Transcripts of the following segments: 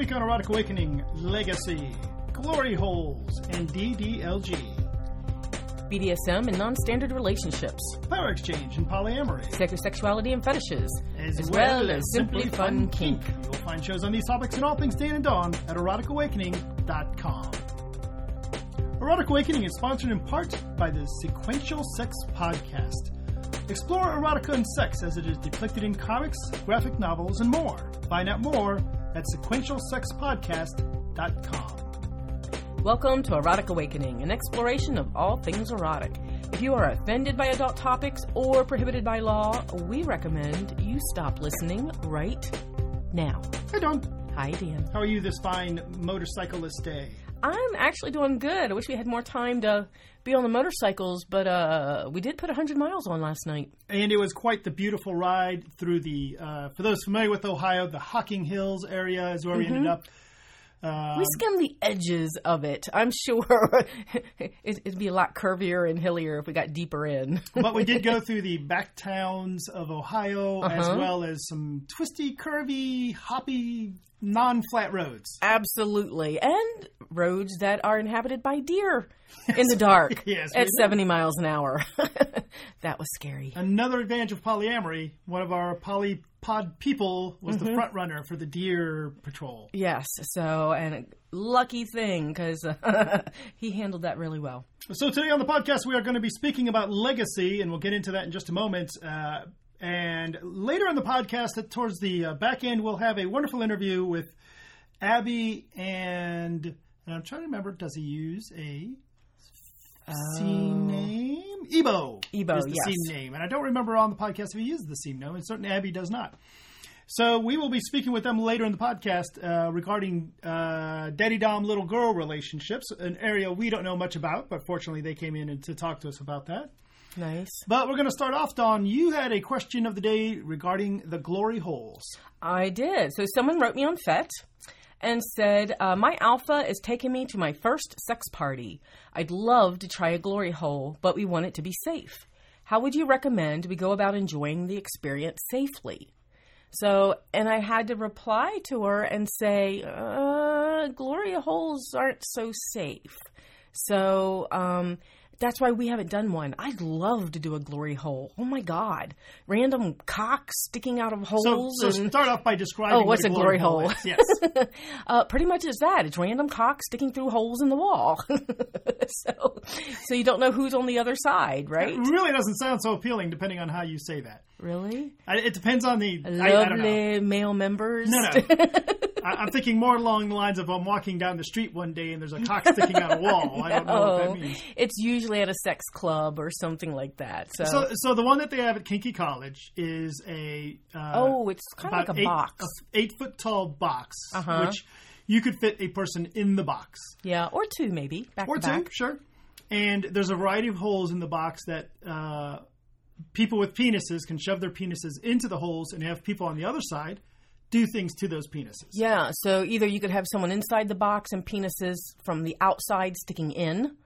week on Erotic Awakening Legacy, Glory Holes, and DDLG, BDSM and non standard relationships, Power Exchange and Polyamory, sexuality and fetishes, as, well, as Simply Fun Kink. You'll find shows on these topics and all things Dan and Dawn at eroticawakening.com. Erotic Awakening is sponsored in part by the Sequential Sex Podcast. Explore erotica and sex as it is depicted in comics, graphic novels, and more. Find out more at sequentialsexpodcast.com. Welcome to Erotic Awakening, an exploration of all things erotic. If you are offended by adult topics or prohibited by law, we recommend you stop listening right now. Hey, Dawn. Hi, Dan. How are you this fine motorcyclist day? I'm actually doing good. I wish we had more time to be on the motorcycles, but uh, we did put 100 miles on last night. And it was quite the beautiful ride through the, uh, for those familiar with Ohio, the Hocking Hills area is where we ended up. Um, we skimmed the edges of it. I'm sure it, it'd be a lot curvier and hillier if we got deeper in. but we did go through the back towns of Ohio as Uh-huh. well as some twisty, curvy, hoppy, non flat roads. Absolutely. And roads that are inhabited by deer in the dark Yes, at 70 miles an hour. that was scary. Another advantage of polyamory, one of our polypod people was Mm-hmm. the front runner for the deer patrol. Yes. So, and a lucky thing because he handled that really well. So today on the podcast, we are going to be speaking about legacy, and we'll get into that in just a moment. Uh, and later in the podcast, towards the uh, back end, we'll have a wonderful interview with Abby and, and I'm trying to remember, does he use a scene name? Ebo. Ebo, is the yes. scene name, and I don't remember on the podcast if he uses the scene name, and certainly Abby does not. So we will be speaking with them later in the podcast uh, regarding uh, daddy dom little girl relationships, an area we don't know much about, but fortunately they came in and to talk to us about that. Nice. But we're going to start off, Dawn. You had a question of the day regarding the glory holes. I did. So someone wrote me on FET and said, uh, My alpha is taking me to my first sex party. I'd love to try a glory hole, but we want it to be safe. How would you recommend we go about enjoying the experience safely? So, and I had to reply to her and say, uh, glory holes aren't so safe. So, um, that's why we haven't done one. I'd love to do a glory hole. Oh my God. Random cock sticking out of holes. so and... start off by describing Oh, what's what a glory hole? is. Yes. uh, pretty much is that. It's random cock sticking through holes in the wall. so, so you don't know who's on the other side, right? It really doesn't sound so appealing depending on how you say that. Really? I, it depends on the. I, I don't know. Male members. No, no. I, I'm thinking more along the lines of I'm walking down the street one day and there's a cock sticking out a wall. I don't know what that Oh, means. it's usually at a sex club or something like that. So, So, so the one that they have at Kinky College is a uh, oh, it's kind of like a eight, box. eight foot tall box, Uh-huh. which you could fit a person in the box yeah, or two maybe back or two, back. sure. And there's a variety of holes in the box that uh, people with penises can shove their penises into the holes, and have people on the other side do things to those penises. Yeah, so either you could have someone inside the box and penises from the outside sticking in,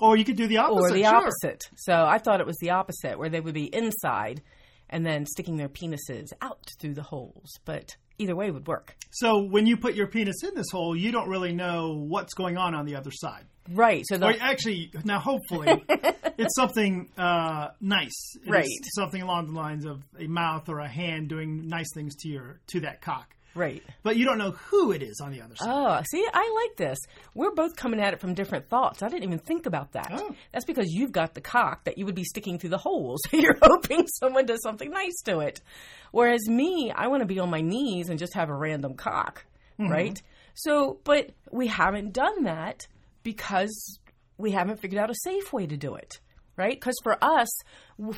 Or you could do the opposite. or the sure. opposite. So I thought it was the opposite, where they would be inside and then sticking their penises out through the holes. But either way would work. So when you put your penis in this hole, you don't really know what's going on on the other side. Right. So Or the actually, now hopefully, it's something uh, nice. It's Right. something along the lines of a mouth or a hand doing nice things to your to that cock. Right. But you don't know who it is on the other side. Oh, see, I like this. We're both coming at it from different thoughts. I didn't even think about that. Oh. That's because you've got the cock that you would be sticking through the holes. You're hoping someone does something nice to it. Whereas me, I want to be on my knees and just have a random cock, mm-hmm. right? So, but we haven't done that because we haven't figured out a safe way to do it. Right? Because for us,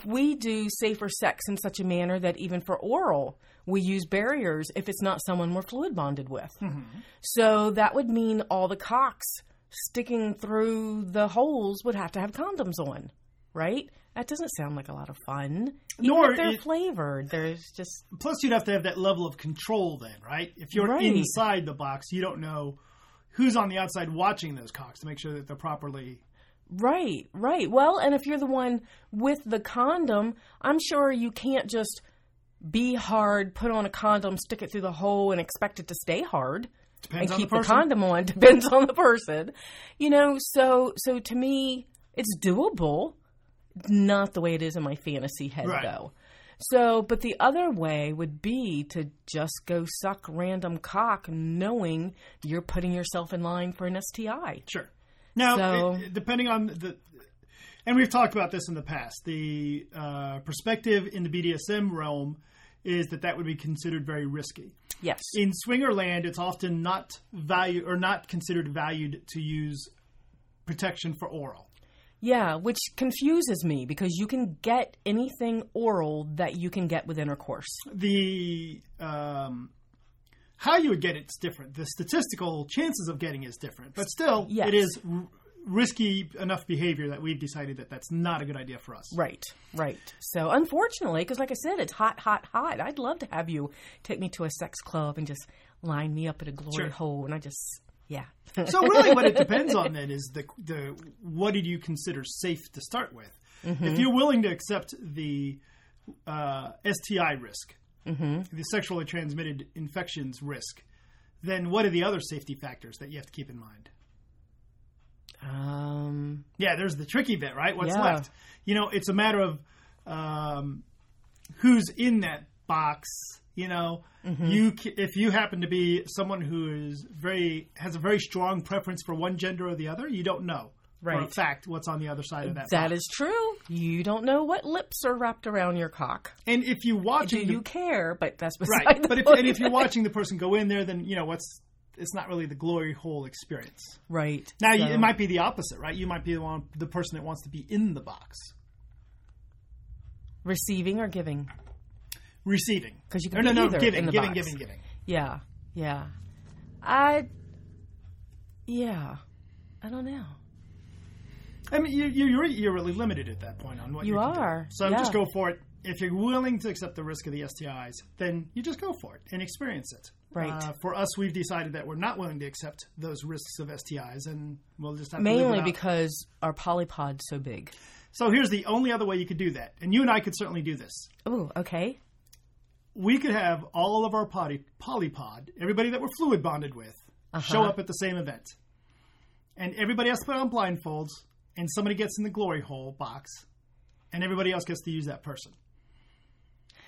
we do safer sex in such a manner that even for oral, we use barriers if it's not someone we're fluid bonded with. Mm-hmm. So that would mean all the cocks sticking through the holes would have to have condoms on, right? That doesn't sound like a lot of fun. Even Nor if they're it- flavored, there's just Plus, you'd have to have that level of control then, right? If you're Right. inside the box, you don't know who's on the outside watching those cocks to make sure that they're properly. right, right. Well, and if you're the one with the condom, I'm sure you can't just be hard, put on a condom, stick it through the hole, and expect it to stay hard. Depends and on keep the the, condom on depends on the person. You know, so so to me, it's doable. Not the way it is in my fantasy head, Right. though. So, but the other way would be to just go suck random cock, knowing you're putting yourself in line for an STI. Sure. Now, So- it- depending on the, and we've talked about this in the past, the uh, perspective in the BDSM realm is that that would be considered very risky. Yes. In swinger land, it's often not value or not considered valued to use protection for oral. Yeah, which confuses me because you can get anything oral that you can get with intercourse. The um, how you would get it's different. The statistical chances of getting is different, but still, Yes. it is risky enough behavior that we've decided that that's not a good idea for us. Right, right. So unfortunately, because like I said, it's hot, hot, hot. I'd love to have you take me to a sex club and just line me up at a glory Sure. hole, and I just, yeah. So really, what it depends on then is the the what did you consider safe to start with? If you're willing to accept the uh, STI risk, the sexually transmitted infections risk, then what are the other safety factors that you have to keep in mind? Um, Yeah, there's the tricky bit, right? What's Yeah. left? You know, it's a matter of um, who's in that box. You know, Mm-hmm. you if you happen to be someone who is very has a very strong preference for one gender or the other, you don't know for a Right. fact what's on the other side of that. that box. is true. You don't know what lips are wrapped around your cock. and if you Do watching the- you care? But that's beside right, the but if point. and if you're watching the person go in there, then you know what's it's not really the glory hole experience. right Now you so- it might be the opposite, right? You might be the one the person that wants to be in the box. receiving or giving. Receiving. Because you can Or no, no, either giving, giving, box. giving, giving. Yeah, yeah. I, yeah. I don't know. I mean, you, you- you're you're really limited at that point on what You are, So yeah. just go for it. If you're willing to accept the risk of the STIs, then you just go for it and experience it. Right. Uh, for us, we've decided that we're not willing to accept those risks of STIs, and we'll just have Mainly because our polypod's so big. So here's the only other way you could do that, and you and I could certainly do this. Oh, okay. We could have all of our poly, polypod, everybody that we're fluid bonded with, show Uh-huh. up at the same event, and everybody has to put on blindfolds, and somebody gets in the glory hole box, and everybody else gets to use that person.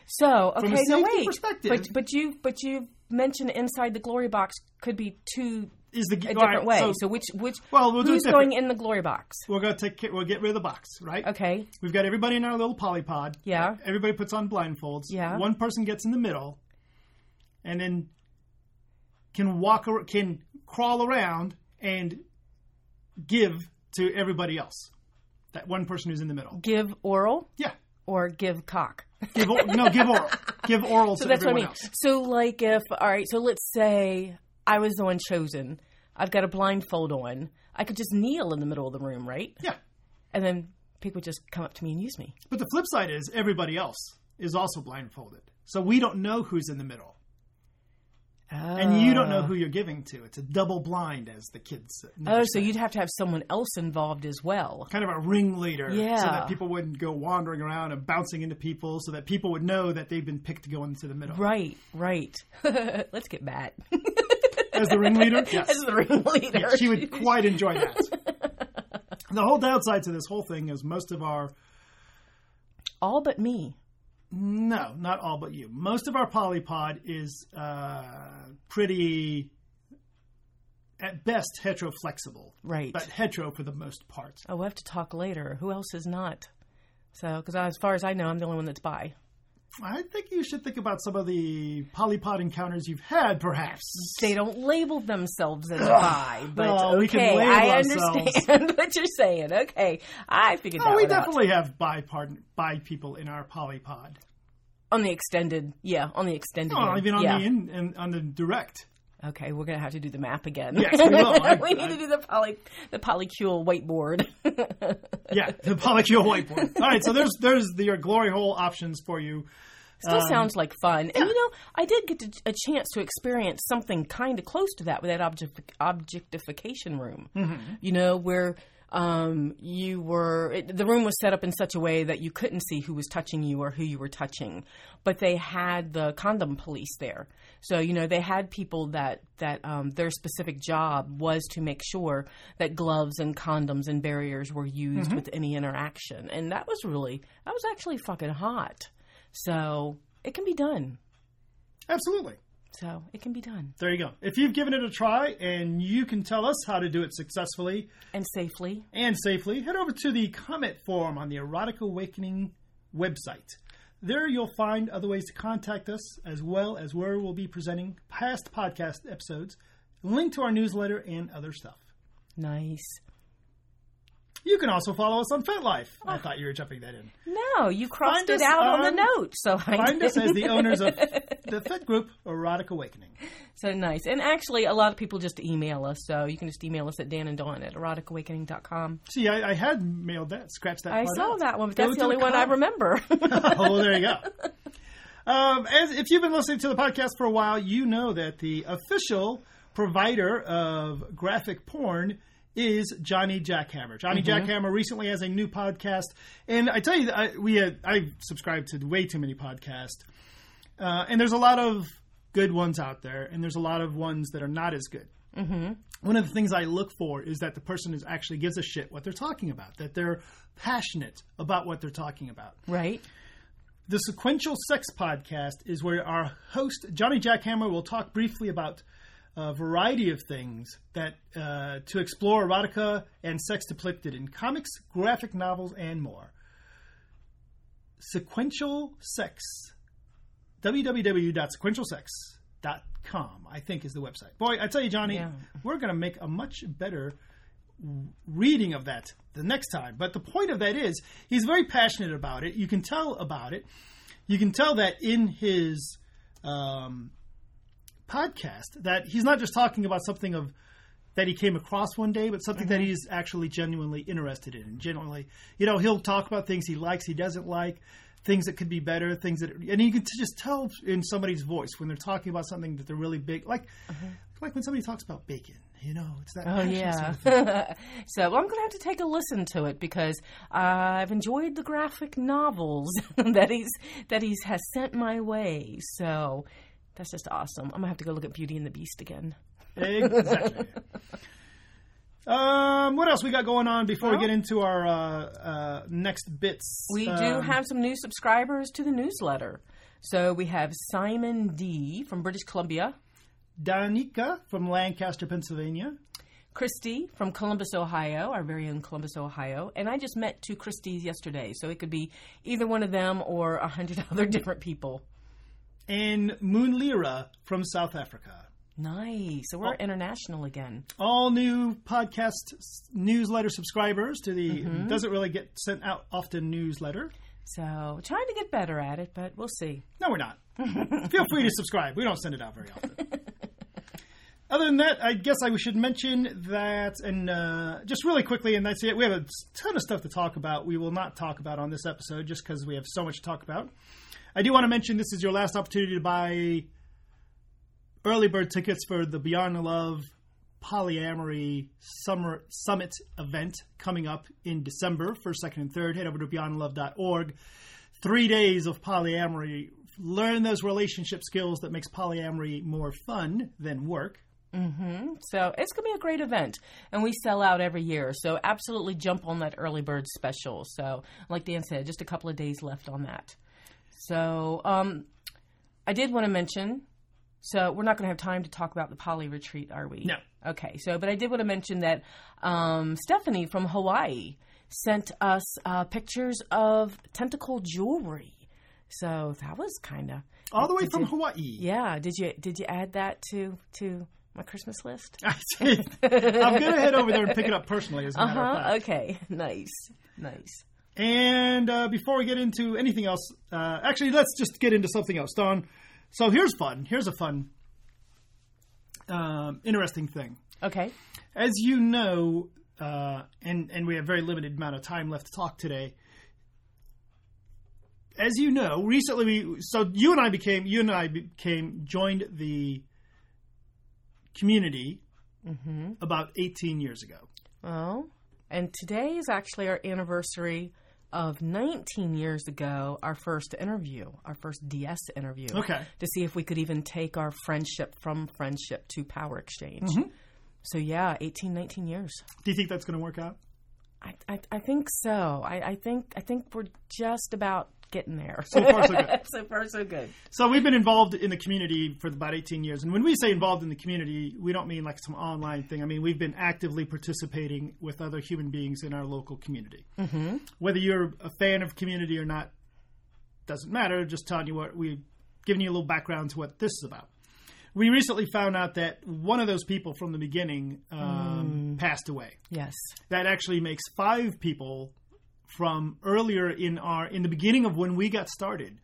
So okay, From a no wait, perspective- but but you but you mentioned inside the glory box could be two Is the a different right, way. So, So, which which Well, we'll who's going in the glory box? we're gonna take care, we'll get rid of the box, right? Okay, We've got everybody in our little polypod. Yeah. Everybody puts on blindfolds. Yeah. One person gets in the middle, and then can walk or can crawl around and give to everybody else. That one person who's in the middle. give oral Yeah. or give cock. Give or, no, give oral. Give oral So to that's what I mean. else. So like if all right, so let's say I was the one chosen. I've got a blindfold on. I could just kneel in the middle of the room, right? Yeah. And then people would just come up to me and use me. But the flip side is everybody else is also blindfolded. So we don't know who's in the middle. And you don't know Ah. who you're giving to. It's a double blind, as the kids. Oh, so say. you'd have to have someone else involved as well. kind of a ringleader, yeah. so that people wouldn't go wandering around and bouncing into people, so that people would know that they've been picked to go into the middle. Right, right. Let's get Matt As the ringleader, yes, as the ringleader. Yeah, she would quite enjoy that. the whole downside to this whole thing is most of our All but me. No, not all but you. Most of our polypod is uh, pretty, at best, heteroflexible, Right. but hetero for the most part. Oh, we'll have to talk later. Who else is not? So, because as far as I know, I'm the only one that's bi. I think you should think about some of the polypod encounters you've had, perhaps. They don't label themselves as bi, but Well, we can okay, label I understand what you're saying. Okay, I figured oh, that Oh, we one out. definitely have bi part bi people in our polypod. on the extended. Yeah, on the extended. Oh, end. even on yeah. the in, in on the direct. Okay, we're gonna have to do the map again. Yes, we will. I- we need I- to do the poly the polycule whiteboard. Yeah, the polycule whiteboard. All right, so there's there's the, your glory hole options for you. Still sounds like fun. And you know, I did get to, a chance to experience something kind of close to that with that object, objectification room. You know, where um, you were, it, the room was set up in such a way that you couldn't see who was touching you or who you were touching. But they had the condom police there. So, you know, they had people that, that um, their specific job was to make sure that gloves and condoms and barriers were used with any interaction. And that was really, that was actually fucking hot. So it can be done. Absolutely. So it can be done There you go. If you've given it a try and you can tell us how to do it successfully and safely. and safely, head over to the comment form on the Erotic Awakening website. There you'll find other ways to contact us, as well as where we'll be presenting past podcast episodes, link to our newsletter, and other stuff. Nice. You can also follow us on FetLife. I thought you were jumping that in. No, you crossed Find it out on, on- the note. So I Find us as the owners of the Fet group, Erotic Awakening. So nice. And actually, a lot of people just email us. So you can just email us at Dan and Dawn at eroticawakening.com. See, I, I had mailed that, scratched that I saw out. that one, but Go that's the only one I remember. oh, there you go. Um, as if you've been listening to the podcast for a while, you know that the official provider of graphic porn is Johnny Jackhammer. Johnny Jackhammer recently has a new podcast, and I tell you, I, we had, I subscribe to way too many podcasts, uh, and there's a lot of good ones out there, and there's a lot of ones that are not as good. Mm-hmm. One of the things I look for is that the person is actually gives a shit what they're talking about, that they're passionate about what they're talking about. right? The Sequential Sex Podcast is where our host, Johnny Jackhammer, will talk briefly about a variety of things that uh, to explore erotica and sex depicted in comics, graphic novels, and more. Sequential Sex. www.sequentialsex.com, I think, is the website. Boy, I tell you, Johnny, Yeah. we're going to make a much better reading of that the next time. But the point of that is he's very passionate about it. You can tell about it. You can tell that in his um, podcast that he's not just talking about something of that he came across one day, but something that mm-hmm. he's actually genuinely interested in. And genuinely, you know, he'll talk about things he likes, he doesn't like, things that could be better, things that, and you can t- just tell in somebody's voice when they're talking about something that they're really big, like, mm-hmm. like when somebody talks about bacon. You know, it's that. Oh yeah. sort of thing. so well, I'm going to have to take a listen to it because I've enjoyed the graphic novels that he's that he's has sent my way. So that's just awesome. I'm gonna have to go look at Beauty and the Beast again. Exactly. um, what else we got going on before we get into our uh, uh, next bits? We do Um, have some new subscribers to the newsletter. So we have Simon D from British Columbia, Danica from Lancaster, Pennsylvania. Christy from Columbus, Ohio, our very own Columbus, Ohio. And I just met two Christies yesterday, so it could be either one of them or a hundred other different people. And Moon Lira from South Africa. Nice. So we're international again. All new podcast newsletter subscribers to the Mm-hmm. doesn't really get sent out often newsletter. So trying to get better at it, but we'll see. No, we're not. Feel free to subscribe. We don't send it out very often. Other than that, I guess I should mention that, and uh, just really quickly, and that's it. We have a ton of stuff to talk about. We will not talk about on this episode just because we have so much to talk about. I do want to mention this is your last opportunity to buy early bird tickets for the Beyond the Love polyamory summer summit event coming up in December, first, second, and third. Head over to beyondlove.org. Three days of polyamory. Learn those relationship skills that makes polyamory more fun than work. Mm-hmm. So it's going to be a great event. And we sell out every year. So absolutely jump on that early bird special. So, like Dan said, just a couple of days left on that. So, um, I did want to mention. So we're not going to have time to talk about the poly retreat, are we? No. Okay. So, but I did want to mention that um, Stephanie from Hawaii sent us uh, pictures of tentacle jewelry. So that was kind of All the way from you- Hawaii. yeah. Did you did you add that to to my Christmas list? I did. I'm going to head over there and pick it up personally, as a Uh matter of huh. fact. Okay. Nice. Nice. And uh, before we get into anything else, uh, actually, let's just get into something else, Dawn. So here's fun. Here's a fun, um, interesting thing. Okay. As you know, uh, and and we have very limited amount of time left to talk today. as you know, recently we so you and I became you and I became joined the community about 18 years ago. Oh, and today is actually our anniversary of 19 years ago, our first interview, our first DS interview. Okay. To see if we could even take our friendship from friendship to power exchange. Mm-hmm. So, yeah, 18, 19 years. Do you think that's going to work out? I, I, I think so. I, I think I think we're just about getting there. So far, so good. so far, so good. So we've been involved in the community for about 18 years. And when we say involved in the community, we don't mean like some online thing. I mean, we've been actively participating with other human beings in our local community. Mm-hmm. Whether you're a fan of community or not doesn't matter. Just telling you what we've given you a little background to what this is about. We recently found out that one of those people from the beginning um, passed away. Yes. That actually makes five people from earlier in our in the beginning of when we got started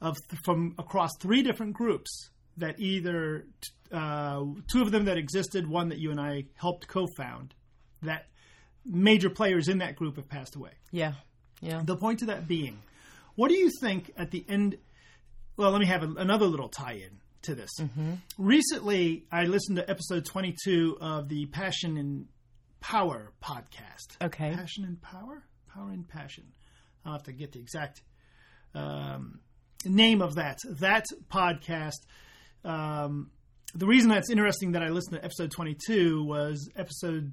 of from across three different groups that either uh, two of them that existed one that you and i helped co-found that major players in that group have passed away Yeah. Yeah. the point of that being what do you think at the end well let me have a, another little tie-in to this recently i listened to episode 22 of the passion and power podcast Okay. Passion and Power? Power and Passion. I'll have to get the exact um, name of that. That podcast. Um, the reason that's interesting that I listened to episode 22 was episode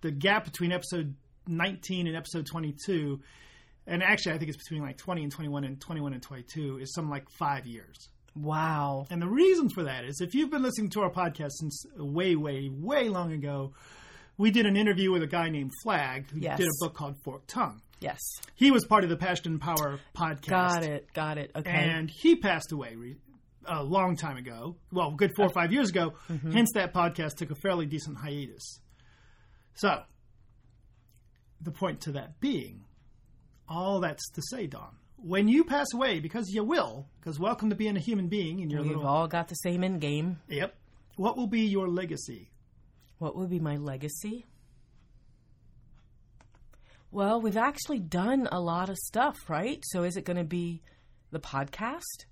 the gap between episode 19 and episode 22 and actually I think it's between like 20 and 21 and 21 and 22 is some like 5 years. Wow. And the reason for that is if you've been listening to our podcast since way, way, way long ago, we did an interview with a guy named Flag who Yes. did a book called Forked Tongue. Yes. He was part of the Passion and Power podcast. Got it. Got it. Okay. And he passed away re- a long time ago. Well, good four or five years ago. Mm-hmm. Hence, that podcast took a fairly decent hiatus. So, the point to that being, all that's to say, Dawn, when you pass away, because you will, because welcome to being a human being in your We've little. all got the same end game. Yep. What will be your legacy? What would be my legacy? Well, we've actually done a lot of stuff, right? So is it going to be the podcast?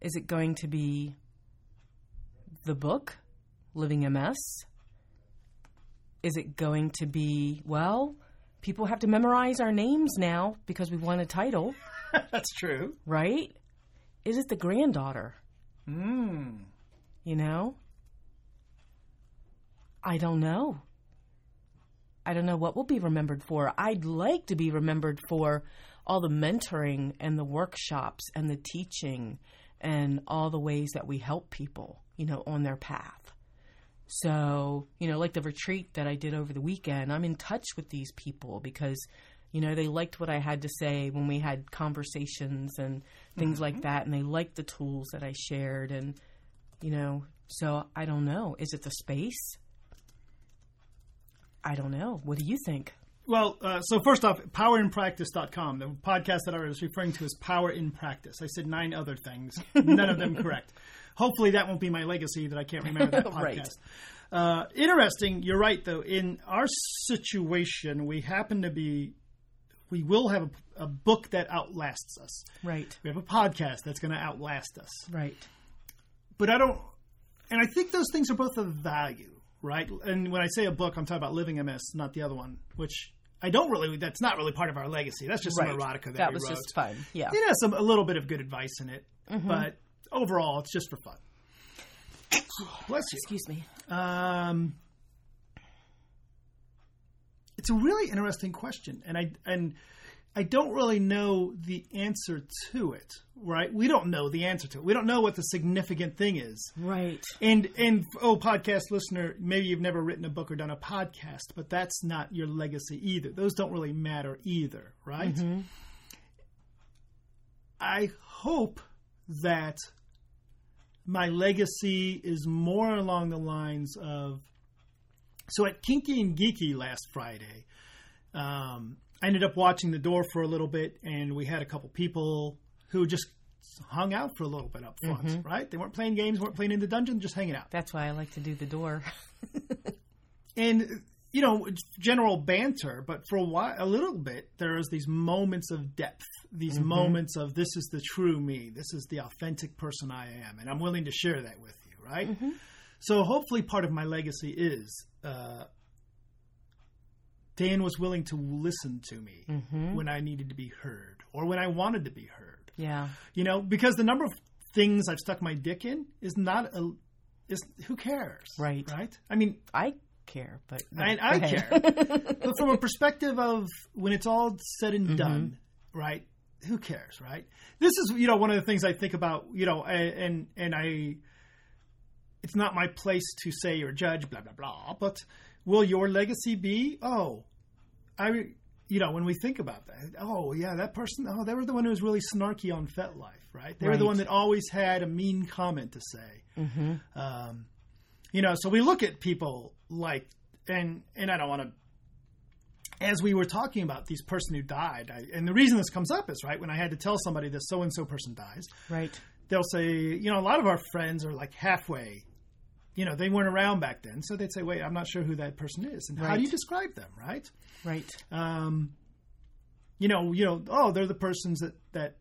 Is it going to be the book, Living MS? Is it going to be, well, people have to memorize our names now because we won a title, That's true. right? Is it the granddaughter? Mm. You know? I don't know. I don't know what we'll be remembered for. I'd like to be remembered for all the mentoring and the workshops and the teaching and all the ways that we help people, you know, on their path. So, you know, like the retreat that I did over the weekend, I'm in touch with these people because, you know, they liked what I had to say when we had conversations and things like mm-hmm. that. And they liked the tools that I shared. And, you know, so I don't know. Is it the space? I don't know. What do you think? Well, uh, so first off, powerinpractice.com. The podcast that I was referring to is Power in Practice. I said nine other things, none of them correct. Hopefully, that won't be my legacy that I can't remember that podcast. Right. Uh, interesting. You're right, though. In our situation, we happen to be, we will have a, a book that outlasts us. Right. We have a podcast that's going to outlast us. Right. But I don't, and I think those things are both of value, right? And when I say a book, I'm talking about Living MS, not the other one, which I don't really. That's not really part of our legacy. That's just Right. some erotica that, That was wrote. just fun. Yeah. It has some a little bit of good advice in it, but overall, it's just for fun. Bless you. Excuse me. Um, it's a really interesting question, and I and I don't really know the answer to it. Right? We don't know the answer to it. We don't know what the significant thing is. Right. And and oh, podcast listener, maybe you've never written a book or done a podcast, but that's not your legacy either. Those don't really matter either, right? I hope that my legacy is more along the lines of so at Kinky and Geeky last Friday, um, I ended up watching the door for a little bit, and we had a couple people who just hung out for a little bit up front, right? They weren't playing games, weren't playing in the dungeon, just hanging out. That's why I like to do the door. And you know, general banter, but for a while, a little bit, there is these moments of depth, these mm-hmm. moments of this is the true me, this is the authentic person I am, and I'm willing to share that with you, right? Mm-hmm. So hopefully, part of my legacy is uh, Dan was willing to listen to me mm-hmm. when I needed to be heard or when I wanted to be heard. Yeah, you know, because the number of things I've stuck my dick in is not a is who cares, right? Right? I mean, I care, but no, I, I care. but from a perspective of when it's all said and mm-hmm. done, right? Who cares, right? This is you know one of the things I think about, you know, and and I. It's not my place to say or judge, blah blah blah. But will your legacy be? Oh, I you know, when we think about that, oh yeah, that person, oh, they were the one who was really snarky on FetLife, right? They right. were the one that always had a mean comment to say. Mm-hmm. Um, you know, so we look at people like, and and I don't want to. As we were talking about this person who died, I, and the reason this comes up is right when I had to tell somebody this so and so person dies, right? They'll say, you know, a lot of our friends are like halfway you know, they weren't around back then, so they'd say, "Wait, I'm not sure who that person is." And right. how do you describe them, right? Right. Um, you know, you know, oh, they're the persons that that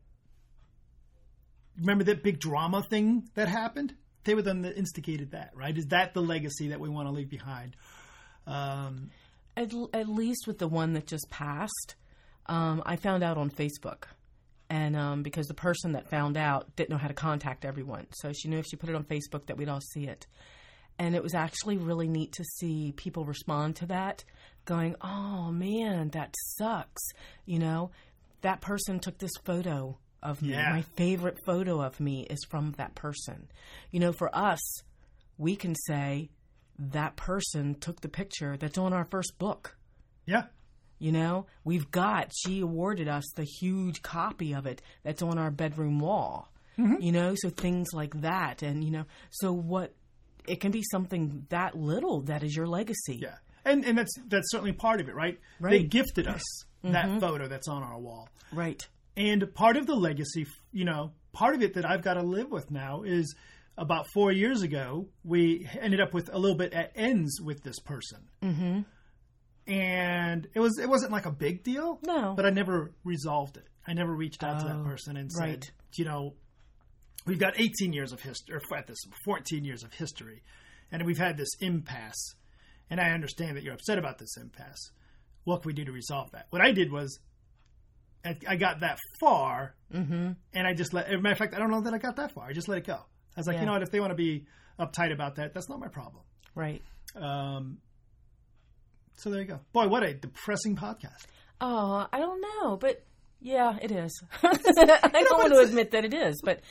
remember that big drama thing that happened. They were the one that instigated that, right? Is that the legacy that we want to leave behind? Um, at, at least with the one that just passed, um, I found out on Facebook and um, because the person that found out didn't know how to contact everyone, so she knew if she put it on Facebook that we'd all see it and it was actually really neat to see people respond to that going oh man that sucks. You know that person took this photo of me. Yeah. my favorite photo of me is from that person. You know for us we can say that person took the picture that's on our first book. Yeah. You know we've got she awarded us the huge copy of it that's on our bedroom wall. Mm-hmm. you know so things like that. And you know so what it can be something that little that is your legacy. Yeah. And and that's that's certainly part of it, right? right. They gifted us mm-hmm. that photo that's on our wall. Right. And part of the legacy, you know, part of it that I've got to live with now is about four years ago, we ended up with a little bit at ends with this person. Mm-hmm. And it was it wasn't like a big deal. No. But I never resolved it. I never reached out oh, to that oh, person and said, right. you know, we've got 18 years of history, or at this 14 years of history, and we've had this impasse. And I understand that you're upset about this impasse. What can we do to resolve that? What I did was, I got that far, mm-hmm. and I just let. As a matter of fact, I don't know that I got that far. I just let it go. I was like, yeah. you know what? If they want to be uptight about that, that's not my problem. Right. Um. So there you go. Boy, what a depressing podcast. Oh, I don't know, but yeah, it is. I don't want to admit that it is, but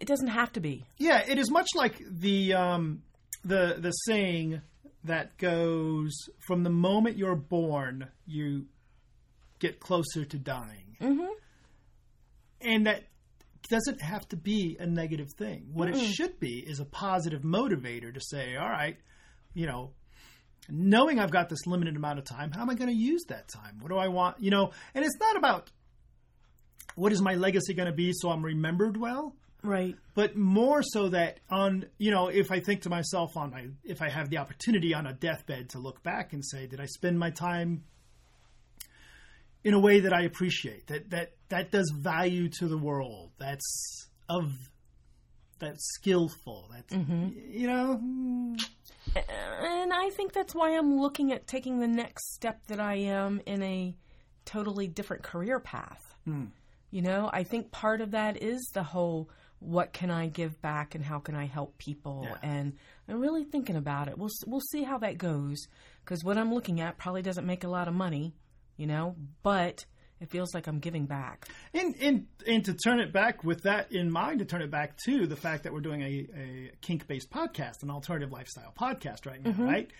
it doesn't have to be. Yeah, it is much like the um, the the saying that goes from the moment you're born, you get closer to dying, mm-hmm. and that doesn't have to be a negative thing. What mm-hmm. it should be is a positive motivator to say, all right, you know, knowing I've got this limited amount of time, how am I going to use that time? What do I want? You know, and it's not about what is my legacy going to be so I'm remembered well? Right. But more so that on, you know, if I think to myself on my, if I have the opportunity on a deathbed to look back and say, did I spend my time in a way that I appreciate, that, that, that does value to the world, that's of, that's skillful, that's, mm-hmm. you know. And I think that's why I'm looking at taking the next step that I am in a totally different career path. Mm you know, I think part of that is the whole what can I give back and how can I help people yeah. and I'm really thinking about it. We'll we'll see how that goes because what I'm looking at probably doesn't make a lot of money, you know, but it feels like I'm giving back. And and and to turn it back with that in mind, to turn it back to the fact that we're doing a, a kink based podcast, an alternative lifestyle podcast right now, mm-hmm. right?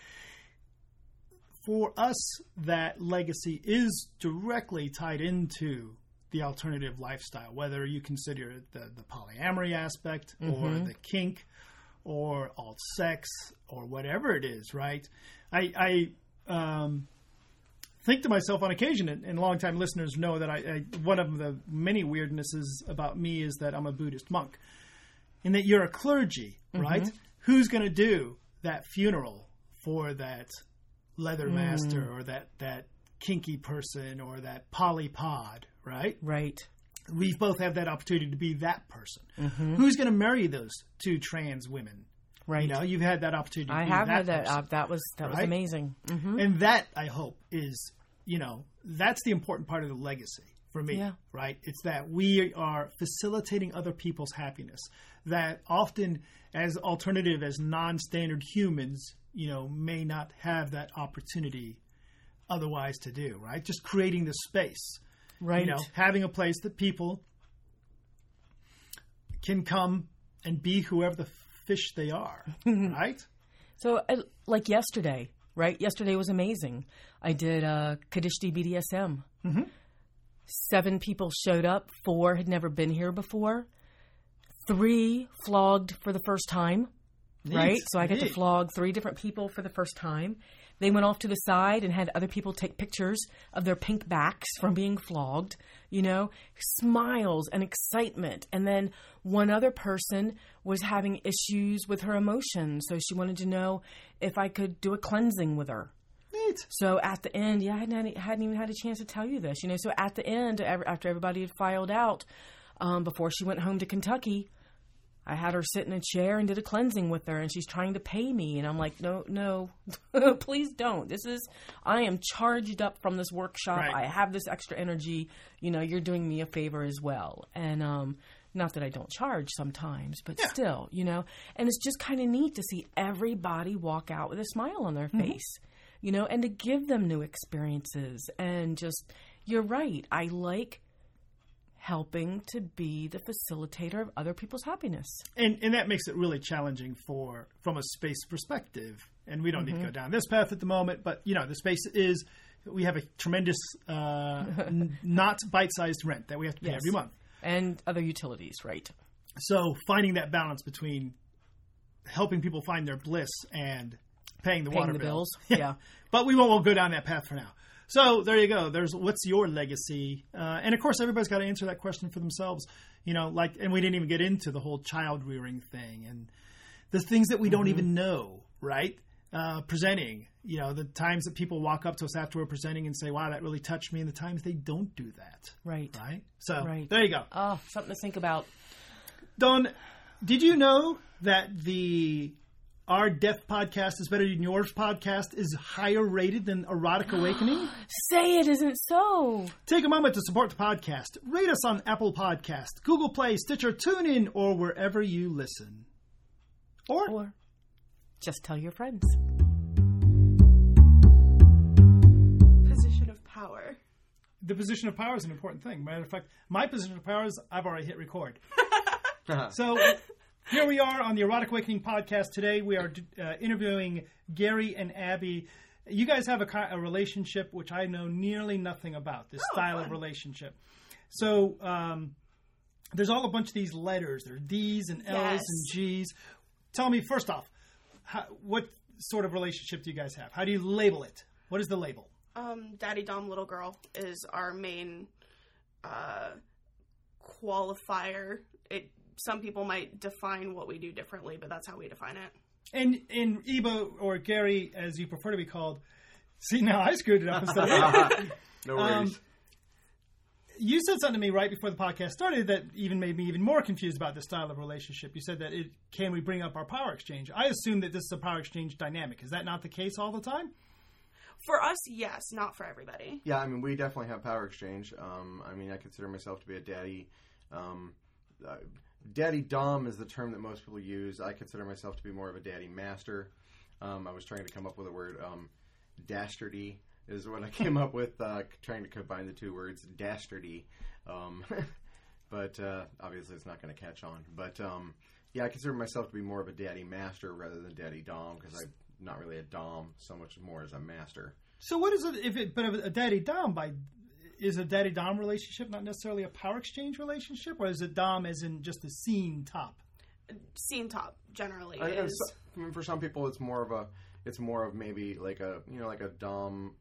For us, that legacy is directly tied into the alternative lifestyle, whether you consider it the, the polyamory aspect mm-hmm. or the kink or alt sex or whatever it is, right? I, I um, think to myself on occasion, and, and longtime listeners know that I, I, one of the many weirdnesses about me is that I'm a Buddhist monk, and that you're a clergy, mm-hmm. right? Who's going to do that funeral for that leather master or that that kinky person or that polypod, right? Right. We both have that opportunity to be that person. Who's going to marry those two trans women? Right. You know, you've had that opportunity. To I be have that had that. person. Uh, that was that was Right? amazing. hmm and that I hope is you know that's the important part of the legacy for me. Yeah. Right. It's that we are facilitating other people's happiness. That often, as alternative as non-standard humans, you know, may not have that opportunity otherwise to do. Right. Just creating the space. Right. You know, having a place that people can come and be whoever the fish they are. right. So, uh, like yesterday, right? Yesterday was amazing. I did uh, Kadishti BDSM. Mm-hmm. Seven people showed up. Four had never been here before. Three flogged for the first time, right? So I got to flog three different people for the first time. They went off to the side and had other people take pictures of their pink backs from being flogged, you know, smiles and excitement. And then one other person was having issues with her emotions. So she wanted to know if I could do a cleansing with her. Neat. So at the end, yeah, I hadn't, hadn't even had a chance to tell you this, you know. So at the end, after everybody had filed out, um, before she went home to Kentucky, I had her sit in a chair and did a cleansing with her, and she's trying to pay me, and I'm like, no, no, please don't. This is, I am charged up from this workshop. Right. I have this extra energy. You know, you're doing me a favor as well, and um, not that I don't charge sometimes, but still, you know, and it's just kind of neat to see everybody walk out with a smile on their face, you know, and to give them new experiences, and just, you're right. I like helping to be the facilitator of other people's happiness. and and that makes it really challenging for from a space perspective. And we don't need Mm-hmm. to go down this path at the moment, but you know, the space is we have a tremendous, uh, n- not bite-sized rent that we have to pay Yes. every month. And other utilities, right? So finding that balance between helping people find their bliss and paying the Paying water the bill. bills, yeah. but we won't, won't go down that path for now. So there you go. There's what's your legacy, uh, and of course everybody's got to answer that question for themselves. You know, like, and we didn't even get into the whole child rearing thing and the things that we don't Mm-hmm. even know, right? Uh, presenting, you know, the times that people walk up to us after we're presenting and say, "Wow, that really touched me," and the times they don't do that, Right. right? So Right. there you go. Oh, something to think about. Dawn, did you know that the our Deaf podcast is better than yours podcast is higher rated than Erotic Awakening? Say it isn't so. Take a moment to support the podcast. Rate us on Apple Podcast, Google Play, Stitcher, TuneIn, or wherever you listen. Or, Or just tell your friends. Position of power. the position of power is an important thing. Matter of fact, my position of power is I've already hit record. so here we are on the Erotic Awakening podcast today. We are uh, interviewing Gary and Abby. You guys have a, a relationship which I know nearly nothing about. This style of relationship. So um, there's all a bunch of these letters. There are D's and L's Yes. and G's. Tell me first off, how, what sort of relationship do you guys have? How do you label it? What is the label? Um, Daddy Dom Little Girl is our main uh, qualifier. It some people might define what we do differently, but that's how we define it. And in Ebo or Gary, as you prefer to be called, see now I screwed it up no worries. Um, you said something to me right before the podcast started that even made me even more confused about this style of relationship. You said that it can we bring up our power exchange? I assume that this is a power exchange dynamic. Is that not the case all the time? For us, yes, not for everybody. yeah, I mean, we definitely have power exchange. Um, I mean, I consider myself to be a daddy. Um, uh, daddy dom is the term that most people use. I consider myself to be more of a daddy master. Um, I was trying to come up with a word. Um, dastardy is what I came up with, uh, trying to combine the two words, dastardy. Um, but uh, obviously, it's not going to catch on. But um, yeah, I consider myself to be more of a daddy master rather than daddy dom because I'm not really a dom so much more as a master. So what is it if it but a daddy dom by is a daddy dom relationship not necessarily a power exchange relationship or is it dom as in just the scene top? Scene top generally I, is so- I mean, for some people, it's more of a, it's more of maybe like a, you know, like a dom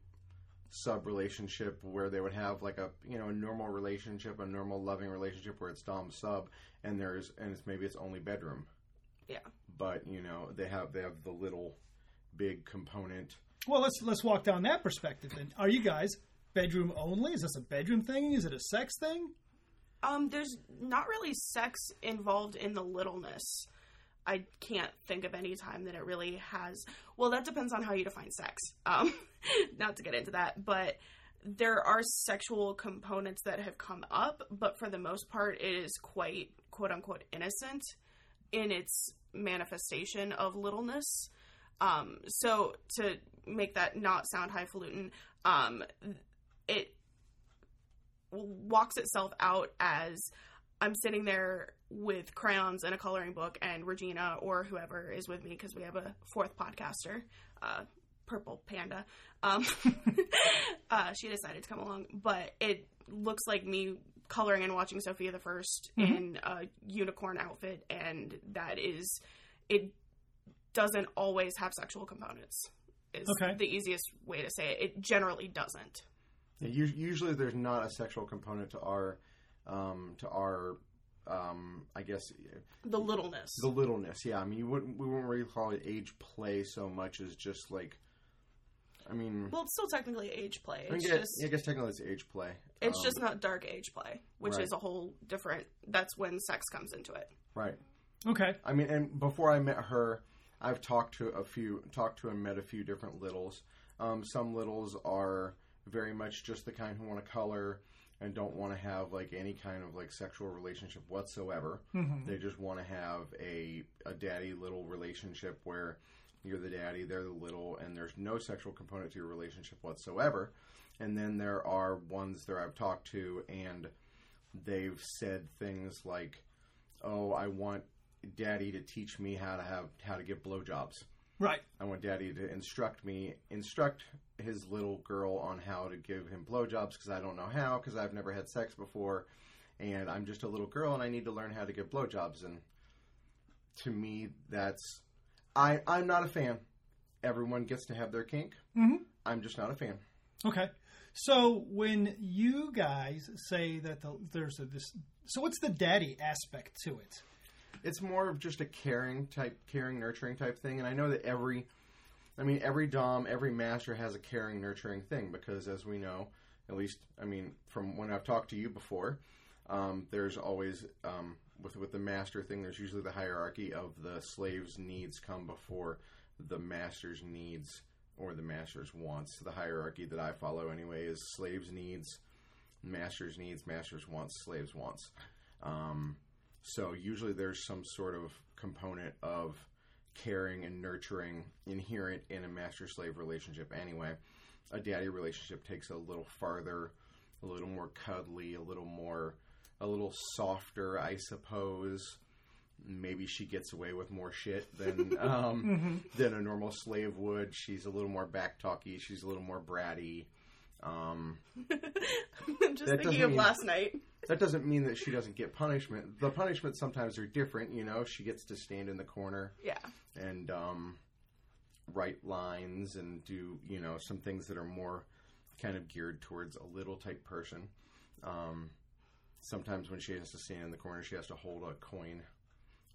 sub relationship where they would have like a, you know, a normal relationship, a normal loving relationship where it's dom sub, and there's, and it's maybe it's only bedroom, yeah. but you know, they have they have the little big component. Well, let's let's walk down that perspective. Then, are you guys bedroom only? Is this a bedroom thing? Is it a sex thing? Um, there's not really sex involved in the littleness. I can't think of any time that it really has. Well, that depends on how you define sex. Um, not to get into that, but there are sexual components that have come up, but for the most part, it is quite quote unquote innocent in its manifestation of littleness. Um, so to make that not sound highfalutin, um, it walks itself out as I'm sitting there with crayons and a coloring book, and Regina or whoever is with me because we have a fourth podcaster, uh, Purple Panda. Um, uh, she decided to come along, but it looks like me coloring and watching Sofia the 1st Mhm. in a unicorn outfit, and that is it. Doesn't always have sexual components. Is Okay. the easiest way to say it. It generally doesn't. Yeah, usually there's not a sexual component to our, um, to our, um, I guess, The littleness. the littleness. Yeah, I mean, you wouldn't we wouldn't really call it age play so much as just like, I mean, Well, it's still technically age play. I, mean, It's yeah, just I guess technically it's age play. it's Um, just not dark age play, which right. is a whole different. That's when sex comes into it. right. Okay. I mean, and before I met her, I've talked to a few, talked to and met a few different littles. Um, some littles are very much just the kind who want to color and don't want to have like any kind of like sexual relationship whatsoever. Mhm. They just want to have a a daddy little relationship where you're the daddy, they're the little, and there's no sexual component to your relationship whatsoever. And then there are ones that I've talked to, and they've said things like, "Oh, I want daddy to teach me how to have how to give blowjobs. Right. I want daddy to instruct me, instruct his little girl on how to give him blowjobs because I don't know how because I've never had sex before, and I'm just a little girl and I need to learn how to give blowjobs. And to me, that's I I'm not a fan. Everyone gets to have their kink. Mhm. I'm just not a fan. Okay. So when you guys say that the, there's a this, so what's the daddy aspect to it? it's more of just a caring type, caring, nurturing type thing. And I know that every, I mean, every dom, every master has a caring, nurturing thing because, as we know, at least, I mean, from when I've talked to you before, um, there's always um, with with the master thing. There's usually the hierarchy of the slave's needs come before the master's needs or the master's wants. The hierarchy that I follow anyway is slaves' needs, master's needs, master's wants, slaves' wants. Um, so usually there's some sort of component of caring and nurturing inherent in a master slave relationship anyway. A daddy relationship takes a little farther, a little more cuddly, a little more a little softer, I suppose. Maybe she gets away with more shit than um, than a normal slave would. She's a little more back talky. She's a little more bratty. Um, I'm just thinking of mean- last night. That doesn't mean that she doesn't get punishment. The punishments sometimes are different. You know, she gets to stand in the corner Yeah. and um, write lines and do you know some things that are more kind of geared towards a little type person. Um, sometimes when she has to stand in the corner, she has to hold a coin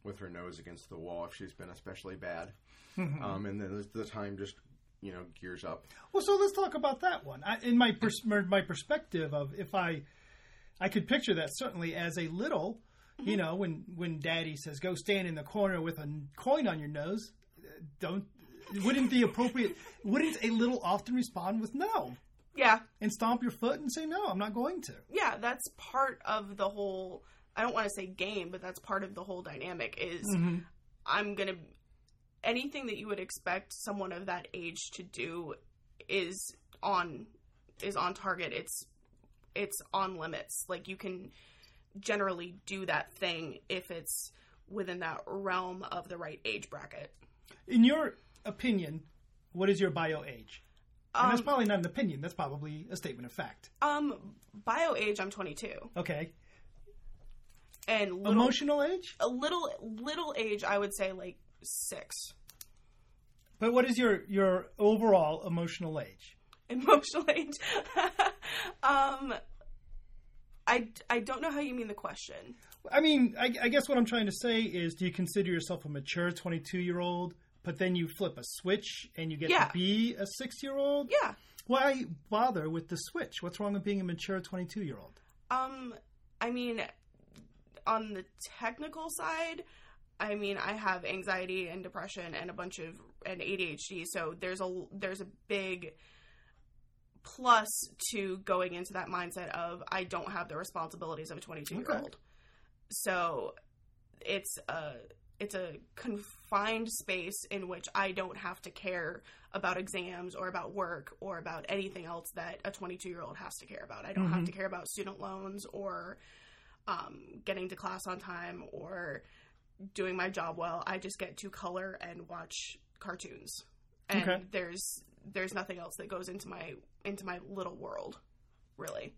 with her nose against the wall if she's been especially bad. um, and then the time just you know gears up. Well, so let's talk about that one. I, in my pers- my perspective of if I, I could picture that certainly as a little, you mm-hmm. know, when when Daddy says go stand in the corner with a coin on your nose, don't. Wouldn't the appropriate? Wouldn't a little often respond with no Yeah. and stomp your foot and say no, I'm not going to. Yeah, that's part of the whole I don't want to say game, but that's part of the whole dynamic is mm-hmm. I'm going to anything that you would expect someone of that age to do is on is on target. It's it's on limits. Like you can generally do that thing if it's within that realm of the right age bracket. In your opinion, what is your bio age? And that's Um, probably not an opinion. That's probably a statement of fact. Um bio age I'm 22 Okay. and little, Emotional age? a little little age I would say like 6. But what is your your overall emotional age? emotional age. um, I I don't know how you mean the question. I mean, I, I guess what I'm trying to say is, do you consider yourself a mature 22 year old, but then you flip a switch and you get Yeah. to be a six year old. Yeah. Why bother with the switch? What's wrong with being a mature twenty two year old? Um, I mean, on the technical side, I mean, I have anxiety and depression and a bunch of and ADHD, so there's a there's a big plus to going into that mindset of I don't have the responsibilities of a 22 year old. So it's a it's a confined space in which I don't have to care about exams or about work or about anything else that a 22 year old has to care about. I don't have to care about student loans or um, getting to class on time or doing my job well. I just get to color and watch cartoons, and Okay. there's there's nothing else that goes into my into my little world, really.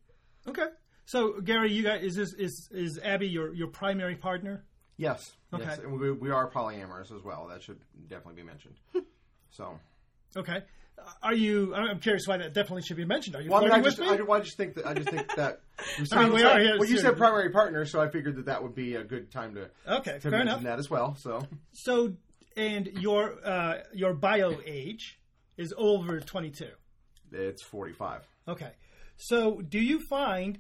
Okay. So Gary, you guys is this is is Abby your your primary partner? Yes. Okay. Yes. And we, we are polyamorous as well. That should definitely be mentioned. so. Okay. Are you? I'm curious why that definitely should be mentioned. Are you Well, I mean, flirting I just, with I, me? well, I just think that I just think that. You I mean, we are here Well, you said primary partner, so I figured that that would be a good time to, okay, to fair mention enough. that as well. So So, and your uh, your bio age is over 22. It's forty-five. Okay. So, do you find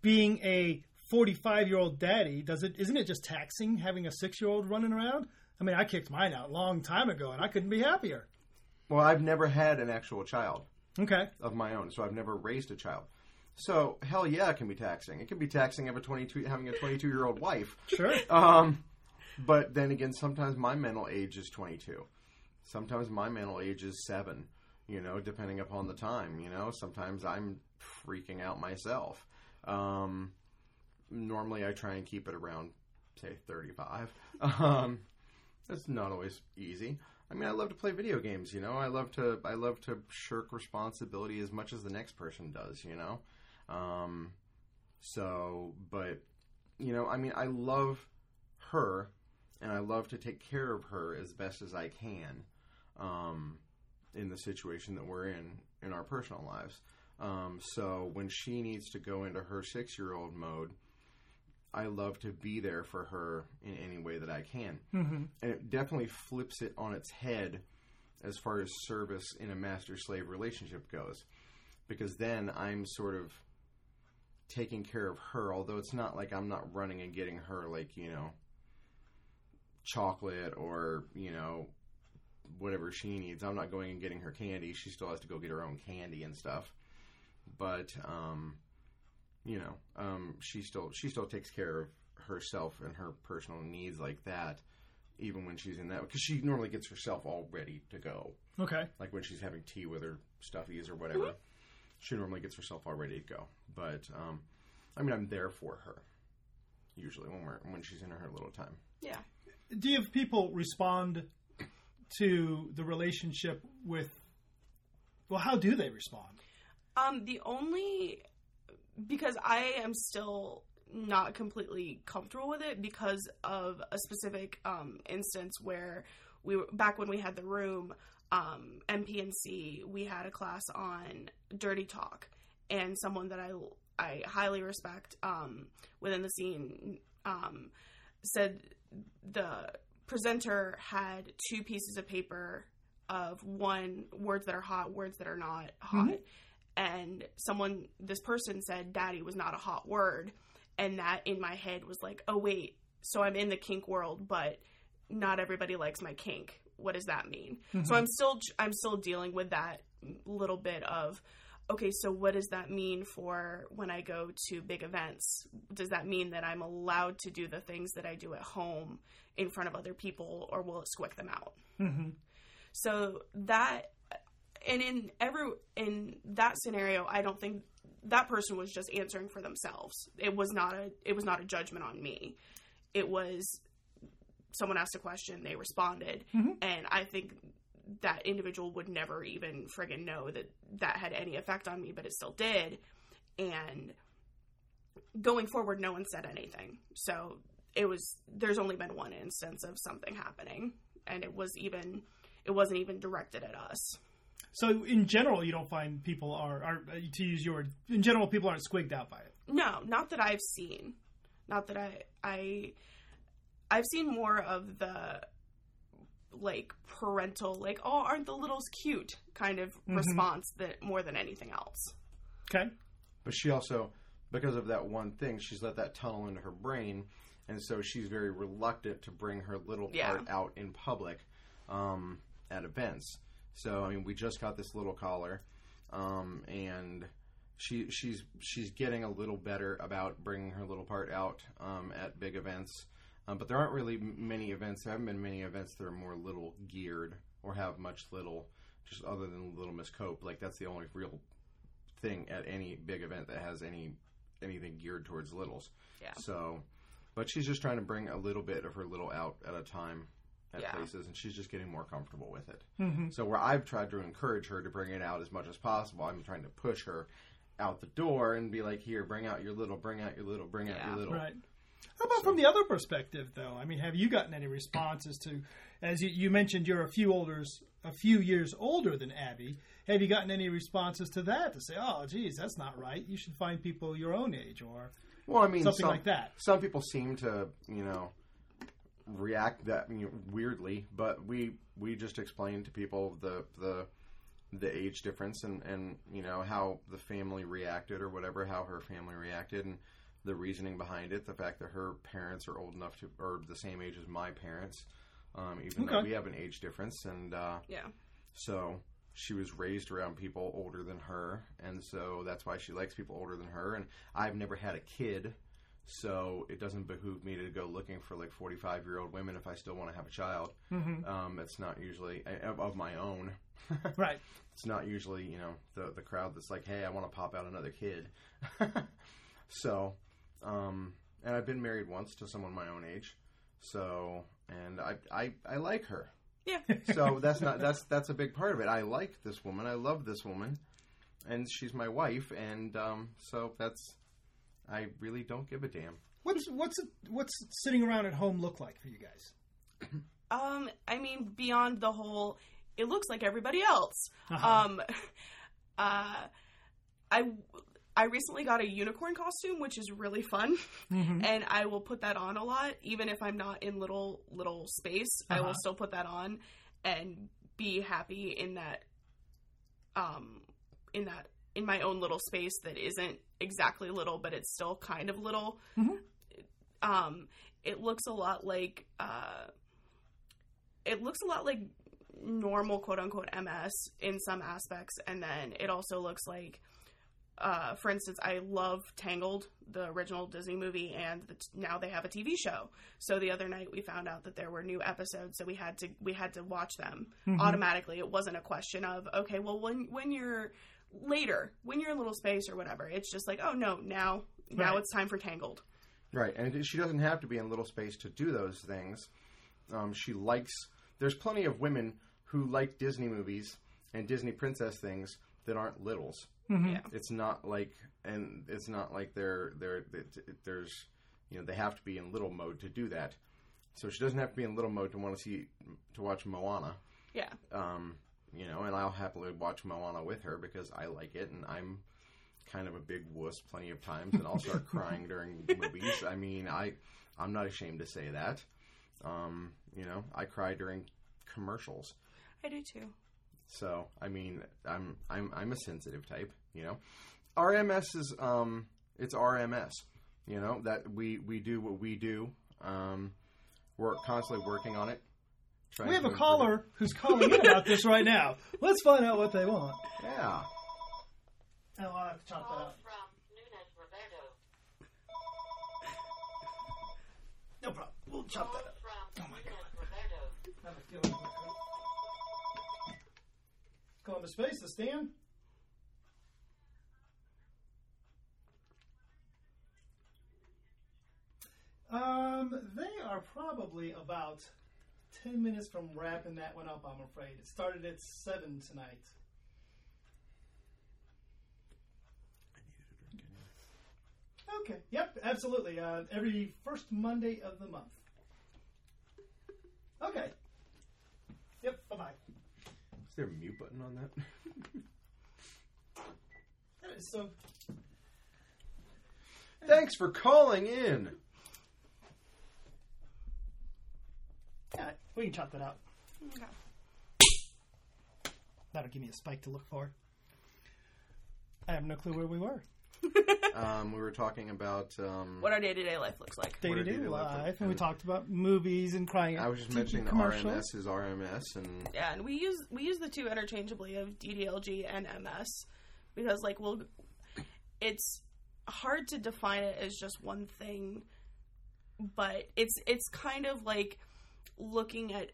being a 45 year old daddy does it isn't it just taxing having a six year old running around? I mean, I kicked mine out a long time ago, and I couldn't be happier. Well, I've never had an actual child Okay. of my own, so I've never raised a child. So hell yeah, it can be taxing. It can be taxing having a twenty-two having a twenty-two-year-old wife. Sure. Um, but then again, sometimes my mental age is 22. Sometimes my mental age is seven. You know, depending upon the time. You know, sometimes I'm freaking out myself. Um, normally, I try and keep it around, say, 35. Um, that's not always easy. I mean, I love to play video games. You know, I love to I love to shirk responsibility as much as the next person does. You know, um, so but you know, I mean, I love her, and I love to take care of her as best as I can um, in the situation that we're in in our personal lives. Um, so when she needs to go into her six year old mode, I love to be there for her in any way that I can. hmm And it definitely flips it on its head as far as service in a master slave relationship goes. Because then I'm sort of taking care of her, although it's not like I'm not running and getting her, like, you know, chocolate or, you know, whatever she needs. I'm not going and getting her candy. She still has to go get her own candy and stuff. But, um, you know, um, she still she still takes care of herself and her personal needs like that, even when she's in that because she normally gets herself all ready to go. Okay. Like when she's having tea with her stuffies or whatever, she normally gets herself all ready to go. But um, I mean, I'm there for her usually when we're when she's in her little time. Yeah. Do you have people respond to the relationship with? Well, how do they respond? Um, the only because I am still not completely comfortable with it because of a specific um, instance where we were back when we had the room um, MPNC we had a class on dirty talk and someone that I I highly respect um, within the scene um, said the presenter had two pieces of paper of one words that are hot words that are not hot. Mm-hmm. And someone this person said daddy was not a hot word. And that in my head was like oh wait so i'm in the kink world but not everybody likes my kink. What does that mean? Mm-hmm. So i'm still i'm still dealing with that little bit of okay so what does that mean for when i go to big events? Does that mean that i'm allowed to do the things that i do at home in front of other people or will it squick them out Mm-hmm. so that and in every in that scenario, I don't think that person was just answering for themselves. It was not a it was not a judgment on me. It was someone asked a question, they responded, and I think that individual would never even friggin' know that that had any effect on me, but it still did. And going forward, no one said anything. So it was there's only been one instance of something happening, and it was even it wasn't even directed at us. So, in general, you don't find people are, are uh, to use your in general, people aren't squicked out by it. No, not that I've seen. Not that I I I've seen more of the like parental, like oh, aren't the littles cute kind of response that more than anything else. Okay. But she also, because of that one thing, she's let that tunnel into her brain, and so she's very reluctant to bring her little Yeah. part out in public um, at events. So I mean, we just got this little collar, um, and she she's she's getting a little better about bringing her little part out um, at big events. Um, but there aren't really many events. There haven't been many events that are more little geared or have much little, just other than Little Miss Cope. Like that's the only real thing at any big event that has any anything geared towards littles. Yeah. So, but she's just trying to bring a little bit of her little out at a time at Yeah. places, and she's just getting more comfortable with it. Mm-hmm. So where I've tried to encourage her to bring it out as much as possible, I'm trying to push her out the door and be like, "Here, bring out your little, bring out your little, bring out your little." Right. How about from the other perspective, though? I mean, have you gotten any responses to, as you, you mentioned, you're a few older, a few years older than Abby. Have you gotten any responses to that to say, "Oh, geez, that's not right. You should find people your own age," or Well, I mean, Something some, like that. Some people seem to, you know, react that you know, weirdly, but we we just explain to people the the the age difference and and you know how the family reacted or whatever, how her family reacted, and the reasoning behind it. The fact that her parents are old enough to or the same age as my parents, um, even though we have an age difference, and uh, Yeah. so she was raised around people older than her, and so that's why she likes people older than her. And I've never had a kid, so it doesn't behoove me to go looking for like forty-five year old women if I still want to have a child. Um, it's not usually of of my own. right? it's not usually you know the the crowd that's like, hey, I want to pop out another kid. so, um, and I've been married once to someone my own age, so and I I, I like her Yeah. so that's not that's that's a big part of it. I like this woman. I love this woman, and she's my wife. And um, so that's I really don't give a damn. What's what's it, what's sitting around at home look like for you guys? Um, I mean, beyond the whole, it looks like everybody else. Uh-huh. Um, uh, I I recently got a unicorn costume, which is really fun, Mm-hmm. and I will put that on a lot, even if I'm not in little little space. I Uh-huh. will still put that on and be happy in that, um, in that in my own little space that isn't exactly little, but it's still kind of little. Mhm. Um, it looks a lot like uh, it looks a lot like normal quote unquote MS in some aspects, and then it also looks like, uh, for instance, I love Tangled, the original Disney movie, and the t- now they have a TV show. So the other night we found out that there were new episodes, so we had to we had to watch them automatically. It wasn't a question of okay, well when when you're later when you're in little space or whatever, it's just like oh no now now Right. it's time for Tangled. Right, and she doesn't have to be in little space to do those things. Um, she likes. There's plenty of women who like Disney movies and Disney princess things that aren't littles. Yeah. It's not like, and it's not like they're they're it, it- there's, you know, they have to be in little mode to do that. So she doesn't have to be in little mode to want to see to watch Moana. Yeah. um, you know, and I'll happily watch Moana with her because I like it, and I'm kind of a big wuss plenty of times, and I'll start crying during movies. I mean, I I'm not ashamed to say that. Um, you know, I cry during commercials, I do too. So I mean, I'm I'm I'm a sensitive type. You know, RMS is um, it's RMS. You know that we we do what we do. Um, we're constantly working on it. We have a improve it. caller who's calling in about this right now. Let's find out what they want. Yeah. Oh, I'll have to chop that up. from Nunes Roberto. No problem. We'll chop that up. Oh my Nunes God. Columbus the stand. Um, they are probably about ten minutes from wrapping that one up. I'm afraid it started at seven tonight. Okay. Yep. Absolutely. Uh, every first Monday of the month. Okay. Yep. Bye bye. Is there a mute button on that? So Thanks for calling in. yeah, we can chop that out. Okay. That'll give me a spike to look for. I have no clue where we were. Um, we were talking about. Um, What our day to day life looks like. Day to did day you do left life, with- and we talked about movies and crying. I was just mentioning the commercials. RMS is RMS, and Yeah, and we use we use the two interchangeably of DDLG and MS because like we'll it's hard to define it as just one thing, but it's it's kind of like looking at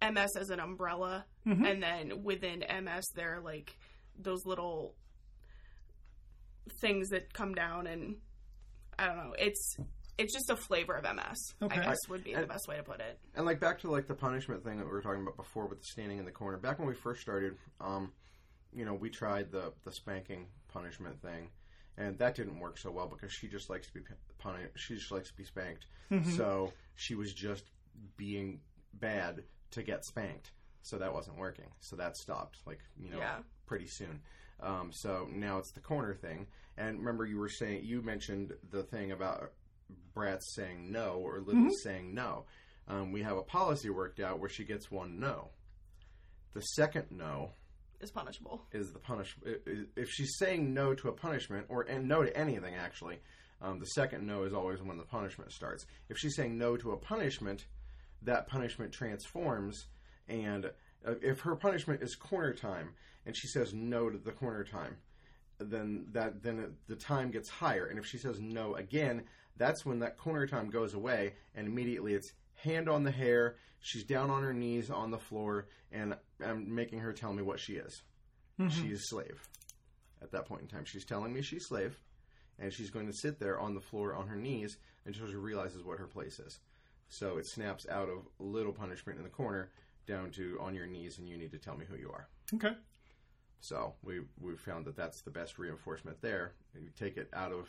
MS as an umbrella, Mhm. and then within MS there are like those little things that come down, and I don't know. It's it's just a flavor of MS. Okay. I guess would be the best way to put it. and like back to like the punishment thing that we were talking about before with the standing in the corner. Back when we first started, um, you know, we tried the the spanking punishment thing, and that didn't work so well because she just likes to be punished. She just likes to be spanked. Mm-hmm. So she was just being bad to get spanked. So that wasn't working. So that stopped. Like you know, Yeah. pretty soon. Um, so now it's the corner thing. And remember, you were saying you mentioned the thing about Bratz saying no or Lily saying no. Um, we have a policy worked out where she gets one no. The second no Is punishable. is the punish. If she's saying no to a punishment or and no to anything, actually, um, the second no is always when the punishment starts. If she's saying no to a punishment, that punishment transforms, and Uh, if her punishment is corner time and she says no to the corner time, then that then the time gets higher. And if she says no again, that's when that corner time goes away, and immediately it's hand on the hair. She's down on her knees on the floor, and I'm making her tell me what she is. Mm-hmm. She is slave. At that point in time, she's telling me she's slave, and she's going to sit there on the floor on her knees until she realizes what her place is. So it snaps out of little punishment in the corner down to on your knees, and you need to tell me who you are. Okay. So we we found that that's the best reinforcement there. You take it out of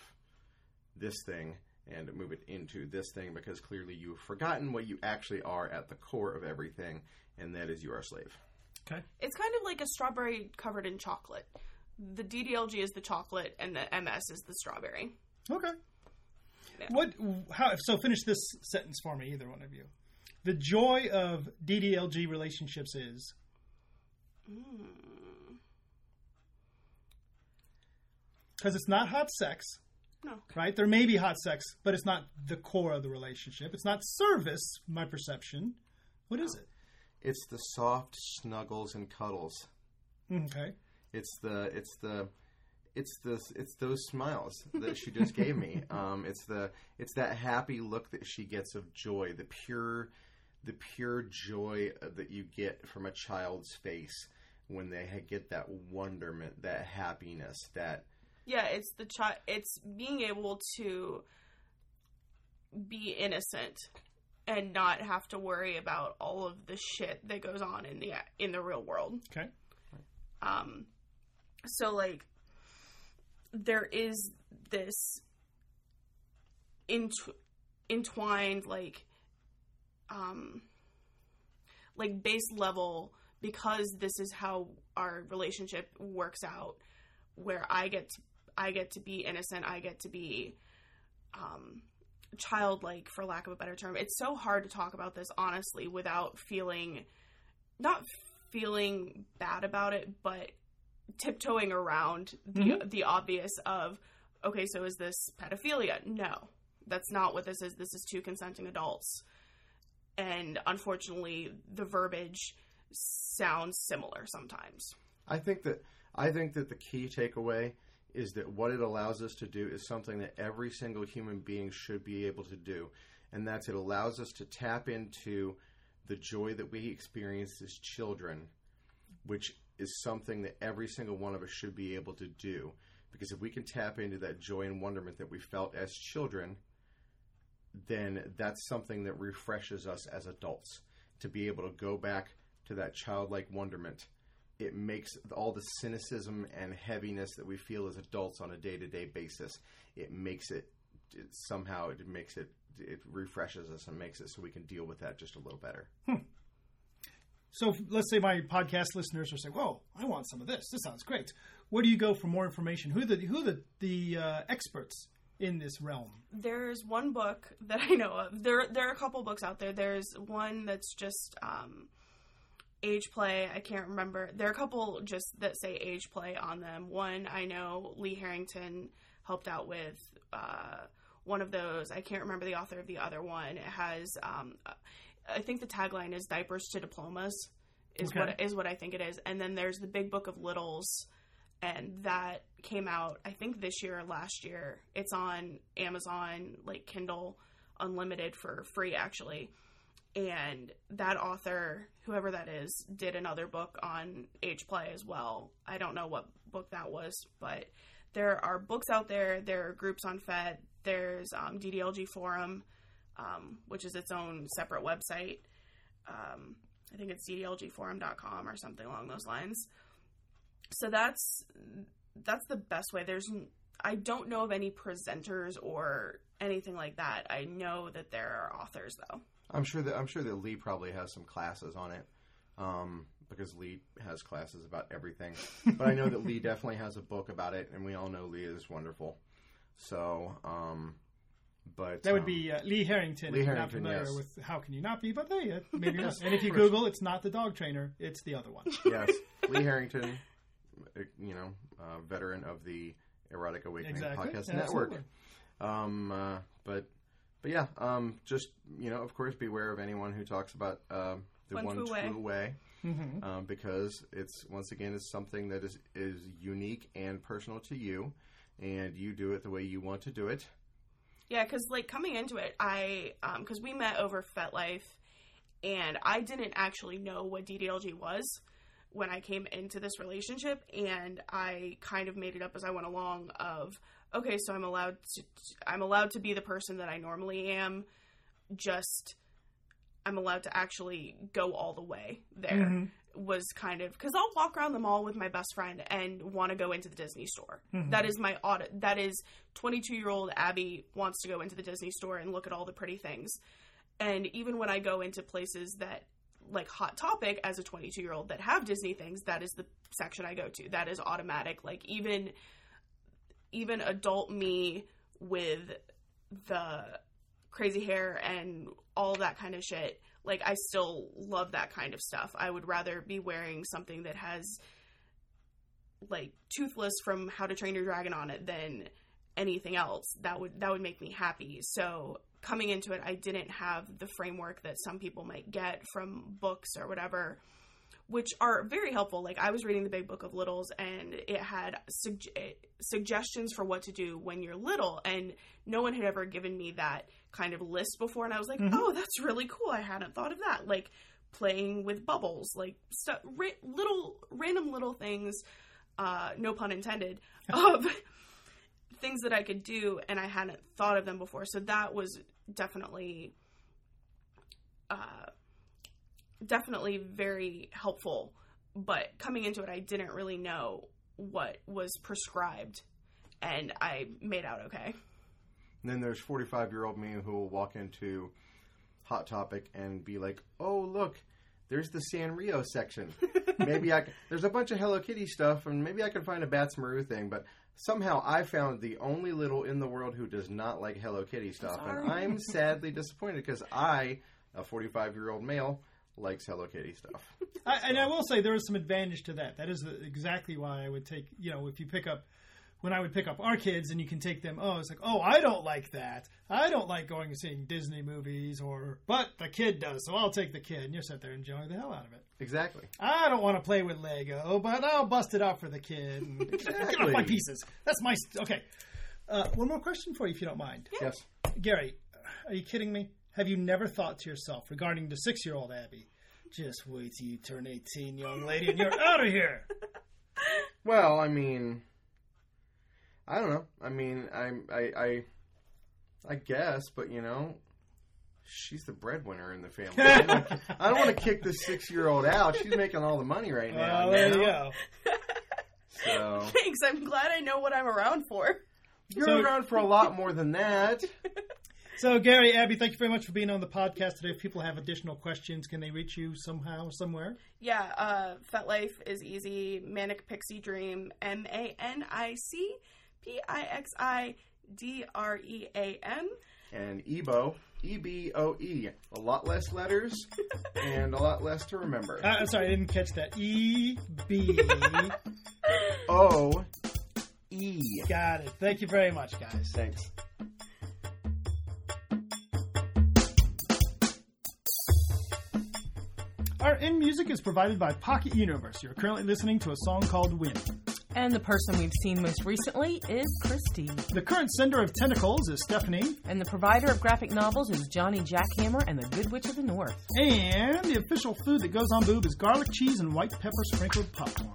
this thing and move it into this thing because clearly you've forgotten what you actually are at the core of everything, and that is you are a slave. Okay. It's kind of like a strawberry covered in chocolate. The DDLG is the chocolate, and the MS is the strawberry. Okay. Yeah. What? How? So finish this sentence for me, either one of you. The joy of DDLG relationships is because it's not hot sex, No. right? There may be hot sex, but it's not the core of the relationship. It's not service. My perception. What is it? It's the soft snuggles and cuddles. Okay. It's the it's the it's the it's those smiles that she just gave me. Um, it's the it's that happy look that she gets of joy, the pure the pure joy that you get from a child's face when they get that wonderment, that happiness, that Yeah, it's the child. It's being able to be innocent and not have to worry about all of the shit that goes on in the in the real world. Okay. Um, so like, there is this int- entwined like, um, like base level because this is how our relationship works out, where I get to, I get to be innocent, I get to be, um, childlike for lack of a better term. It's so hard to talk about this honestly without feeling, not feeling bad about it, but tiptoeing around the the obvious of okay, so is this pedophilia? No. That's not what this is. This is two consenting adults. And unfortunately, the verbiage sounds similar sometimes. I think that I think that the key takeaway is that what it allows us to do is something that every single human being should be able to do, and that's it allows us to tap into the joy that we experience as children, which is something that every single one of us should be able to do. Because if we can tap into that joy and wonderment that we felt as children, then that's something that refreshes us as adults to be able to go back to that childlike wonderment it makes all the cynicism and heaviness that we feel as adults on a day-to-day basis it makes it, it somehow it makes it it refreshes us and makes it so we can deal with that just a little better So let's say my podcast listeners are saying, "Whoa, I want some of this. This sounds great." Where do you go for more information? Who are the who are the the uh, experts in this realm? There's one book that I know of. There there are a couple books out there. There's one that's just um age play. I can't remember. There are a couple just that say age play on them. One I know Lee Harrington helped out with uh, one of those. I can't remember the author of the other one. It has, um, I think the tagline is "Diapers to Diplomas." Is Okay. what is what I think it is. And then there's the Big Book of Littles, and that came out I think this year or last year. It's on Amazon, like Kindle Unlimited for free actually and that author, whoever that is, did another book on age play as well. I don't know what book that was, but there are books out there. There are groups on FET. There's um, DDLG Forum, um, which is its own separate website. Um, I think it's ddlgforum.com or something along those lines. So that's that's the best way. There's n- I don't know of any presenters or anything like that. I know that there are authors though. I'm sure that I'm sure that Lee probably has some classes on it, um, because Lee has classes about everything. but I know that Lee definitely has a book about it, and we all know Lee is wonderful. So, um, but That would um, be uh, Lee Harrington. Lee if you're Harrington, not familiar yes. with How Can You Not Be? But there you maybe not. Yes, And if you of course. Google, it's not the dog trainer, it's the other one. yes, Lee Harrington, uh, you know, uh, veteran of the Erotic Awakening Exactly. Podcast Absolutely. Network. Um, uh, but but yeah, um, just you know, of course, beware of anyone who talks about uh, the One one true Way. way, Mhm. um, because it's once again it's something that is is unique and personal to you, and you do it the way you want to do it. Yeah, because like coming into it, I because we met over FetLife, and I didn't actually know what DDLG was when I came into this relationship, and I kind of made it up as I went along. Of okay, so I'm allowed to I'm allowed to be the person that I normally am, just I'm allowed to actually go all the way there. Mhm. Was kind of because I'll walk around the mall with my best friend and want to go into the Disney store. Mhm. That is my audit. That is 22 year old Abby wants to go into the Disney store and look at all the pretty things. And even when I go into places that like Hot Topic as a 22 year old that have Disney things, that is the section I go to. That is automatic. Like even even adult me with the crazy hair and all that kind of shit. Like I still love that kind of stuff. I would rather be wearing something that has like toothless from How to Train Your Dragon on it than anything else. That would that would make me happy. So coming into it, I didn't have the framework that some people might get from books or whatever, which are very helpful. Like I was reading the Big Book of Littles, and it had sug- suggestions for what to do when you're little, and no one had ever given me that kind of list before, and I was like, Mhm. oh, that's really cool. I hadn't thought of that. Like playing with bubbles, like ra- little random little things. Uh, no pun intended. Of things that I could do, and I hadn't thought of them before. So that was definitely, uh, definitely very helpful. But coming into it, I didn't really know what was prescribed, and I made out okay. And then there's 45 year old me who will walk into Hot Topic and be like, "Oh, look, there's the Sanrio section. maybe I c- there's a bunch of Hello Kitty stuff, and maybe I can find a Badtz-Maru thing." But somehow I found the only little in the world who does not like Hello Kitty stuff, and. I'm sadly disappointed because I, a 45 year old male, likes Hello Kitty stuff. I, and I will say there is some advantage to that. That is exactly why I would take, you know, if you pick up, when I would pick up our kids and you can take them, oh, it's like, oh, I don't like that. I don't like going and seeing Disney movies, or, but the kid does, so I'll take the kid. And you sit there enjoying the hell out of it. Exactly. I don't want to play with Lego, but I'll bust it out for the kid. And Get off my pieces. That's my. St- okay. Uh, one more question for you, if you don't mind. Yes. Gary, are you kidding me? Have you never thought to yourself regarding the six year old Abby? Just wait till you turn 18, young lady, and you're out of here. Well, I mean, I don't know. I mean, I, I, I, I guess, but you know, she's the breadwinner in the family. I don't, want to kick the six-year-old out. She's making all the money right now. Well, there you you go. So Thanks. I'm glad I know what I'm around for. you're So- around for a lot more than that. So, Gary, Abby, thank you very much for being on the podcast today. If people have additional questions, can they reach you somehow, somewhere? Yeah, uh, FetLife is easy. Manic Pixie Dream, M A N I C P I X I D R E A M. And Eboe, E B O E. A lot less letters and a lot less to remember. Uh, I'm sorry, I didn't catch that. E B. O E. Got it. Thank you very much, guys. Thanks. Our end music is provided by Pocket Universe. You're currently listening to a song called Win. And the person we've seen most recently is Christy. The current sender of tentacles is Stephanie, And the provider of graphic novels is Johnny Jackhammer and the Good Witch of the North. and the official food that goes on boob is garlic cheese and white pepper sprinkled popcorn.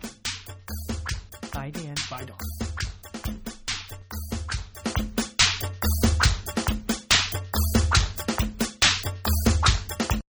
Bye, Dan. Bye, Dawn.